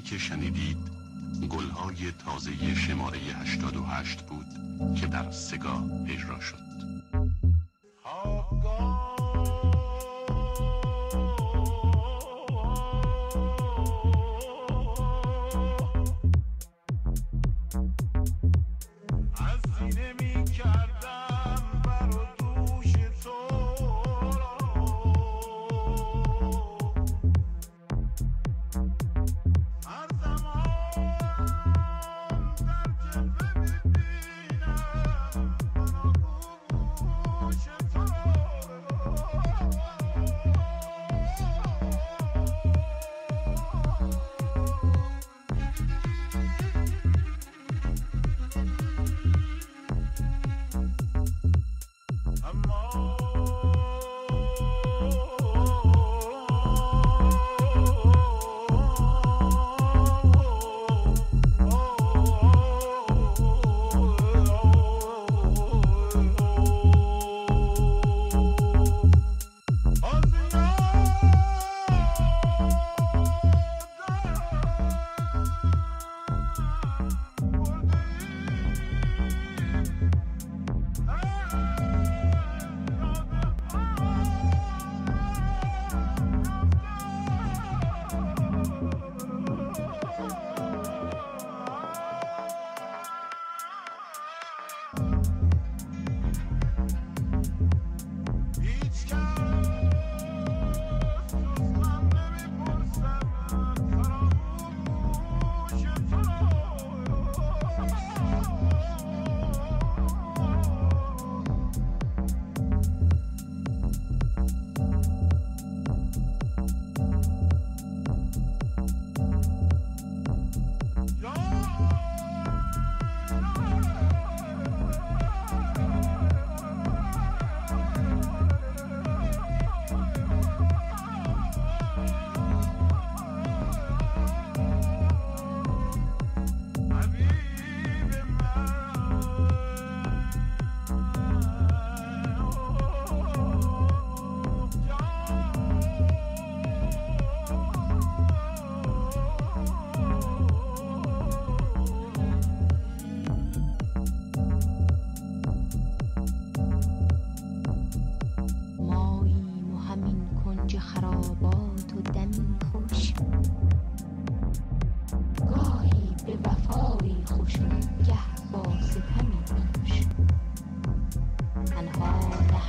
که شنیدید گلهای تازه شماره 88 بود که در سگا اجرا شد.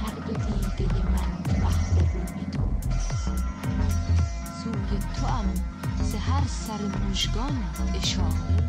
حلق دیده من بحر روم توست سوی توام ز هر سر مژگان اشاره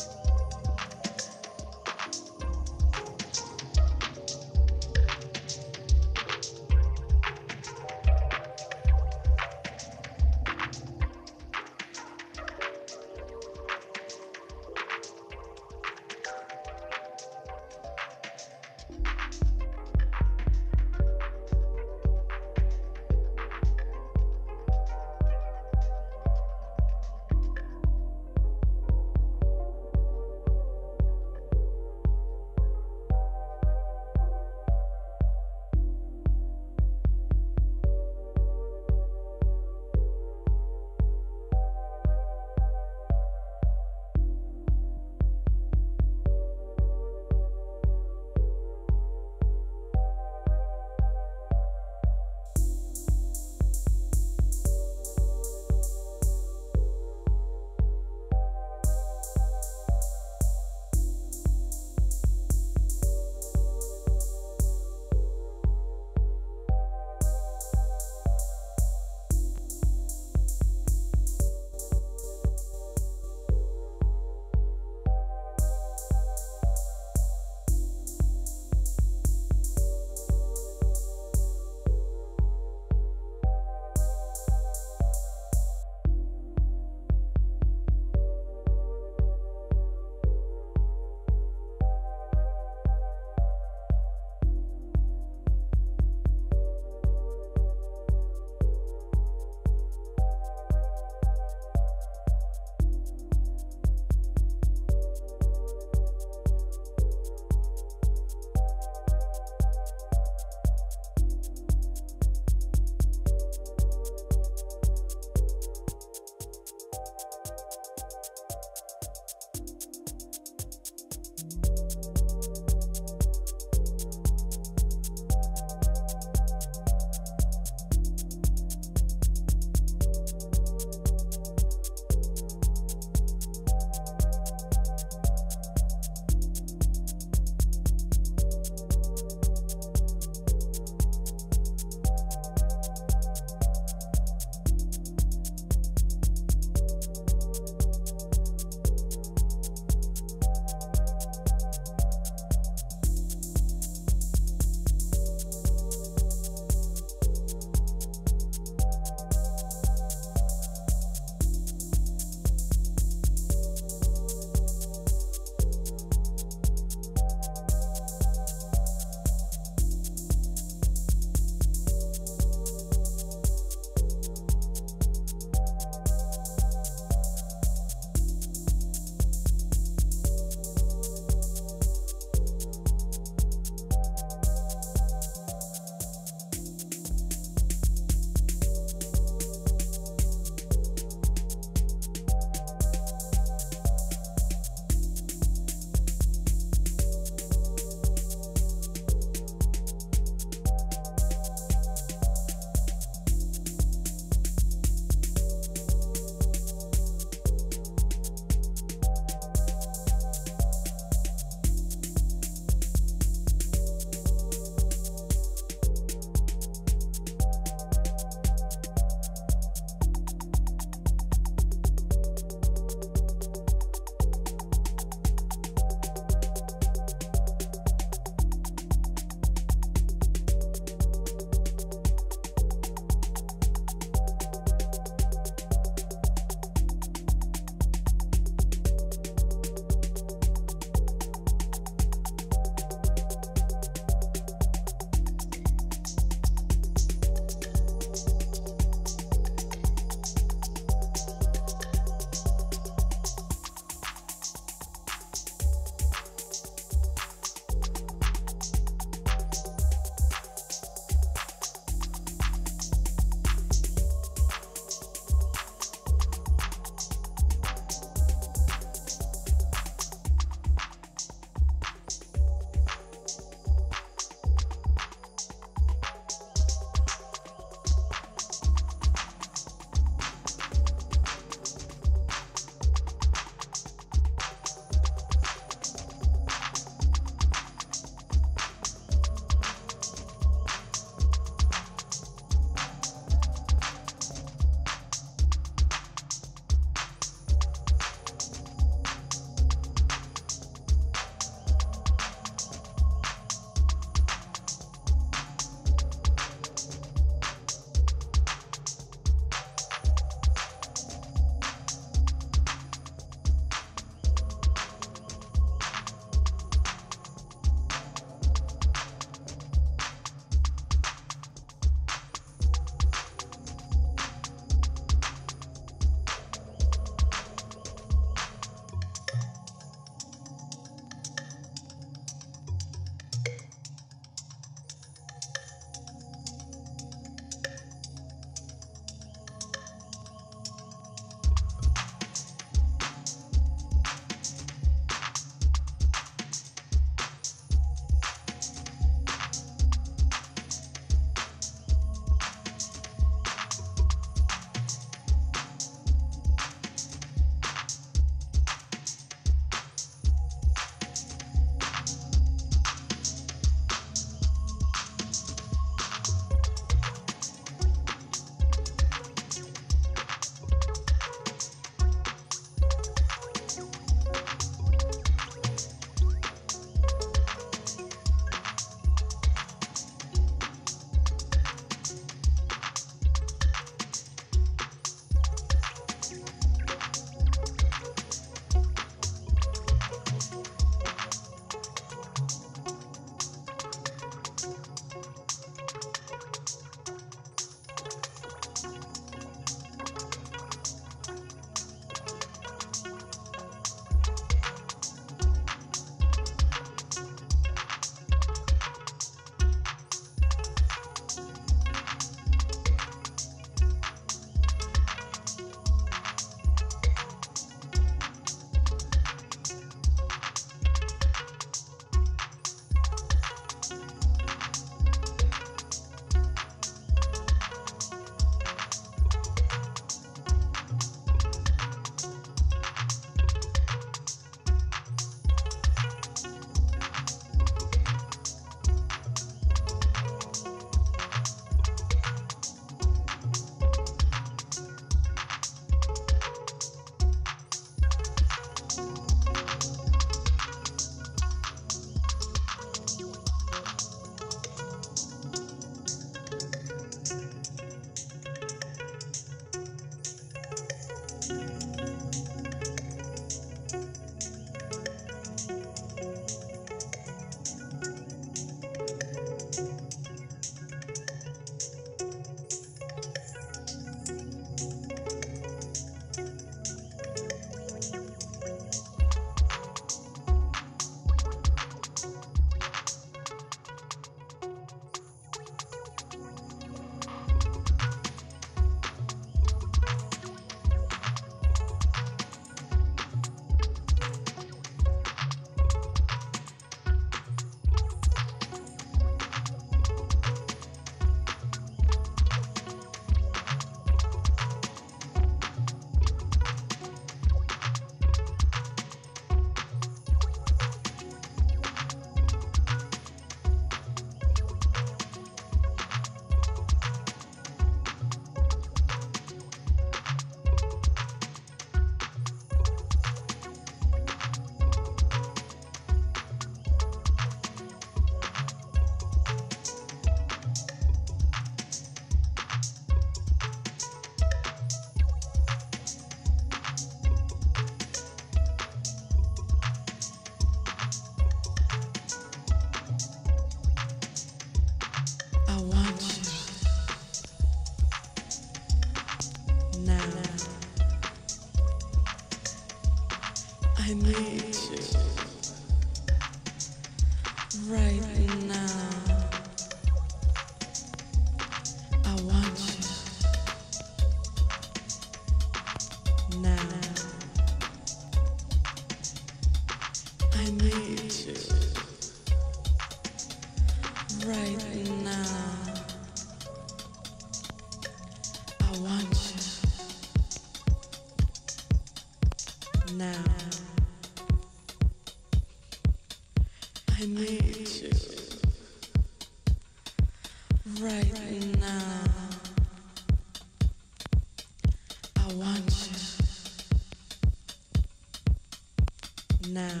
Now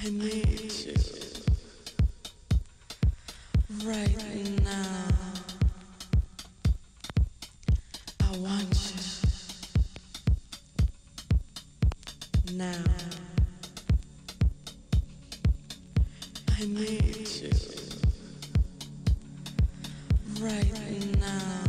I need you right now. I want you now. I need you right now.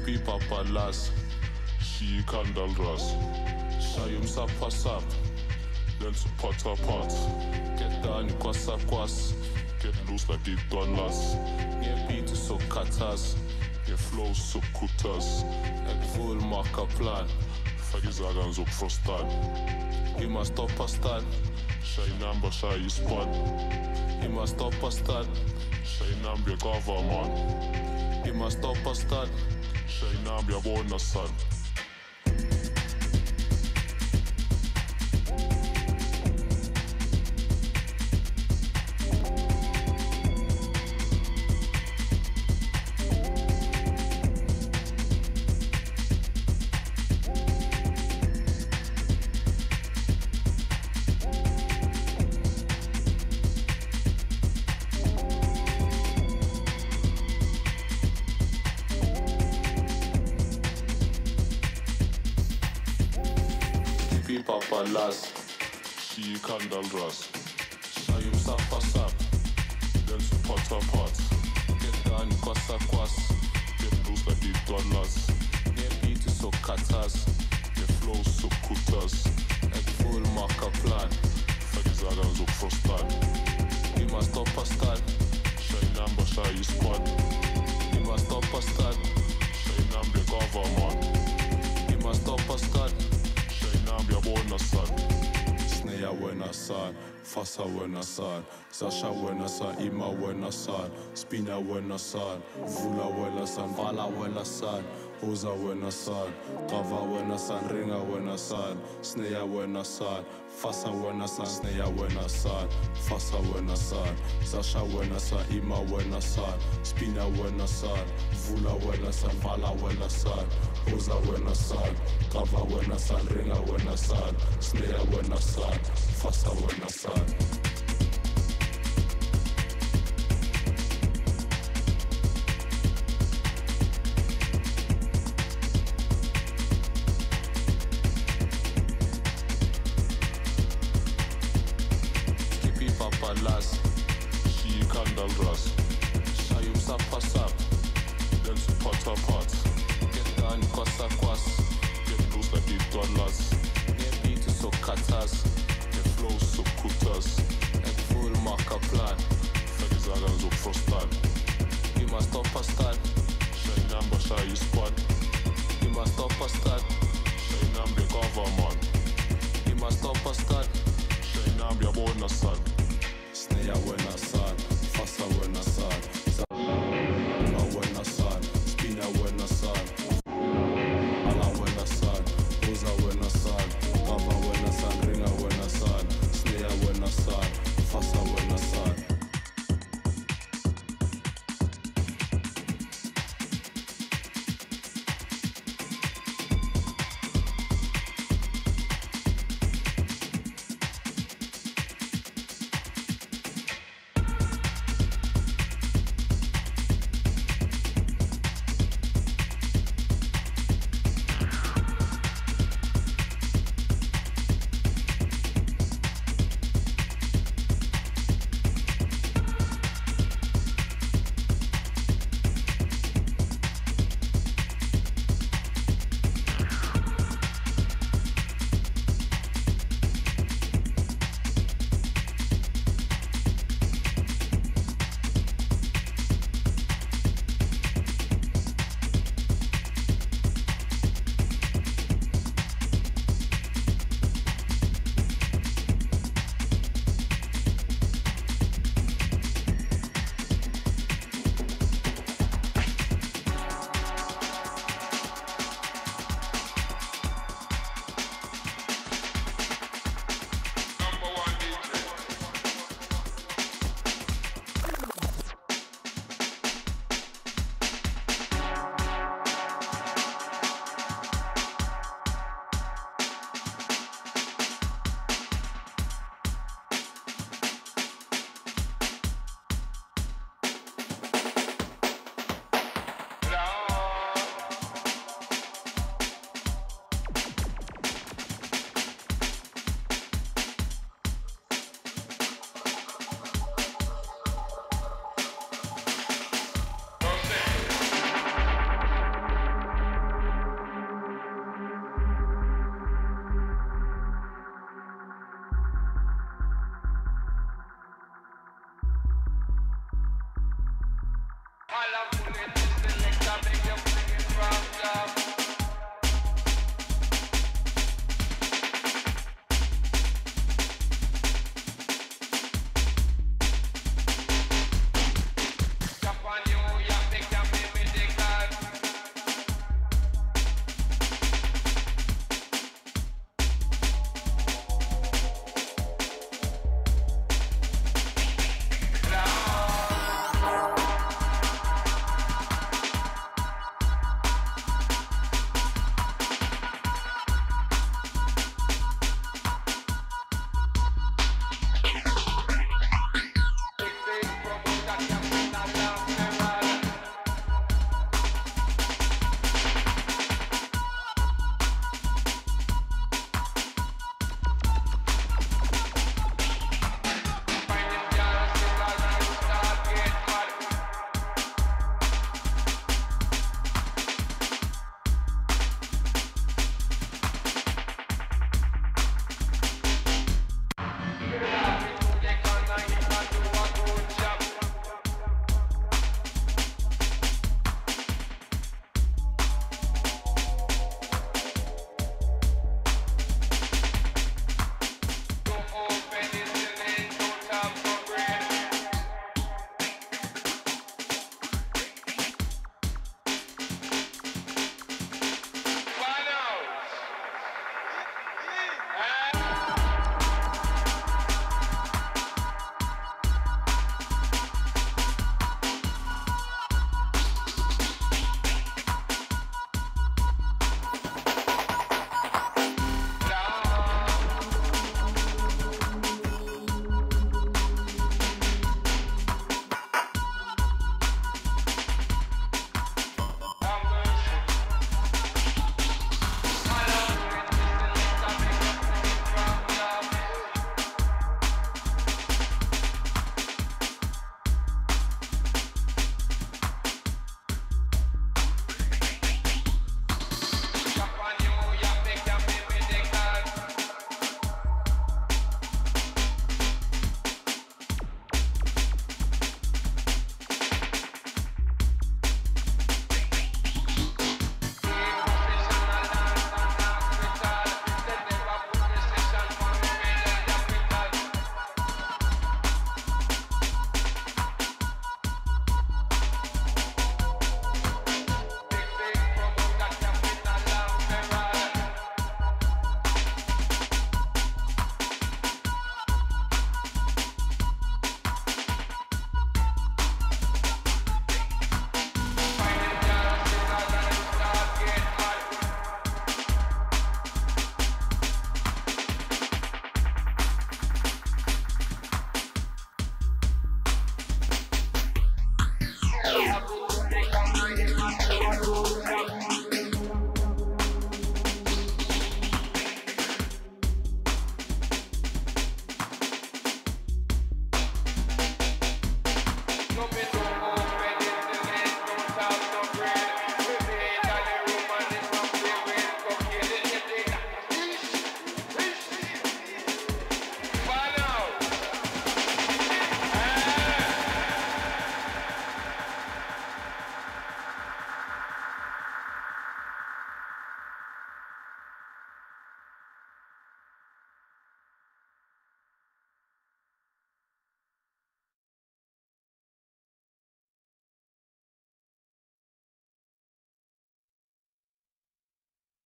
Skippy papa las, she kandal ras. Shayum sapa sap, then to pot pot. Get down, kwasa kwas. Get loose like done last. Get beat so katas. Get flow so kutas. Ek maak 'n plan. Op frostan. Je must stop a stan. Sy number span. Je must stop a stan. Sy number government. Je must stop a stan. Sy number bonus son. Number bonus son. Sneya wena san, Fasa wena san, Zasha wena san, Ima wena san, Spina wena san, Vula wena san, Vala wena san, Hoza wena san, Kava wena Ringa wena san, Sneya wena san, Fasa wena san, Sneya wena Fasa wena san, Zasha wena san, Ima wena Spina wena Vula wena san, Vala wena san, Hoza wena san, Kava wena Ringa wena san, Sneya wena san, Fasa wena.